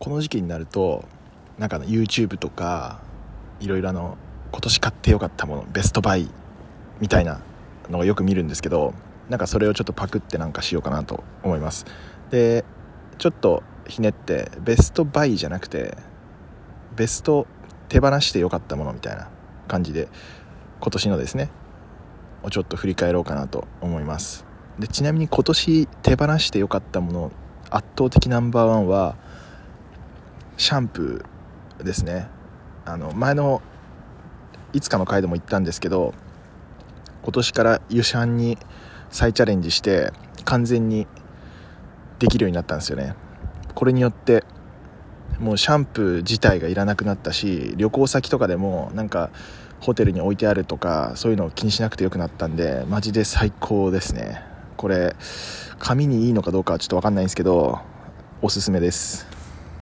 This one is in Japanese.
この時期になるとなんか YouTube とかいろいろあの今年買ってよかったものベストバイみたいなのがよく見るんですけどなんかそれをちょっとパクってなんかしようかなと思います。でちょっとひねってベストバイじゃなくてベスト手放してよかったものみたいな感じで今年のですねをちょっと振り返ろうかなと思います。でちなみに今年手放してよかったもの圧倒的ナンバーワンはシャンプーですね。あの前のいつかの回でも言ったんですけど今年からユシャンに再チャレンジして完全にできるようになったんですよね。これによってもうシャンプー自体がいらなくなったし旅行先とかでもなんかホテルに置いてあるとかそういうのを気にしなくてよくなったんでマジで最高ですね。これ紙にいいのかどうかはちょっと分かんないんですけどおすすめです。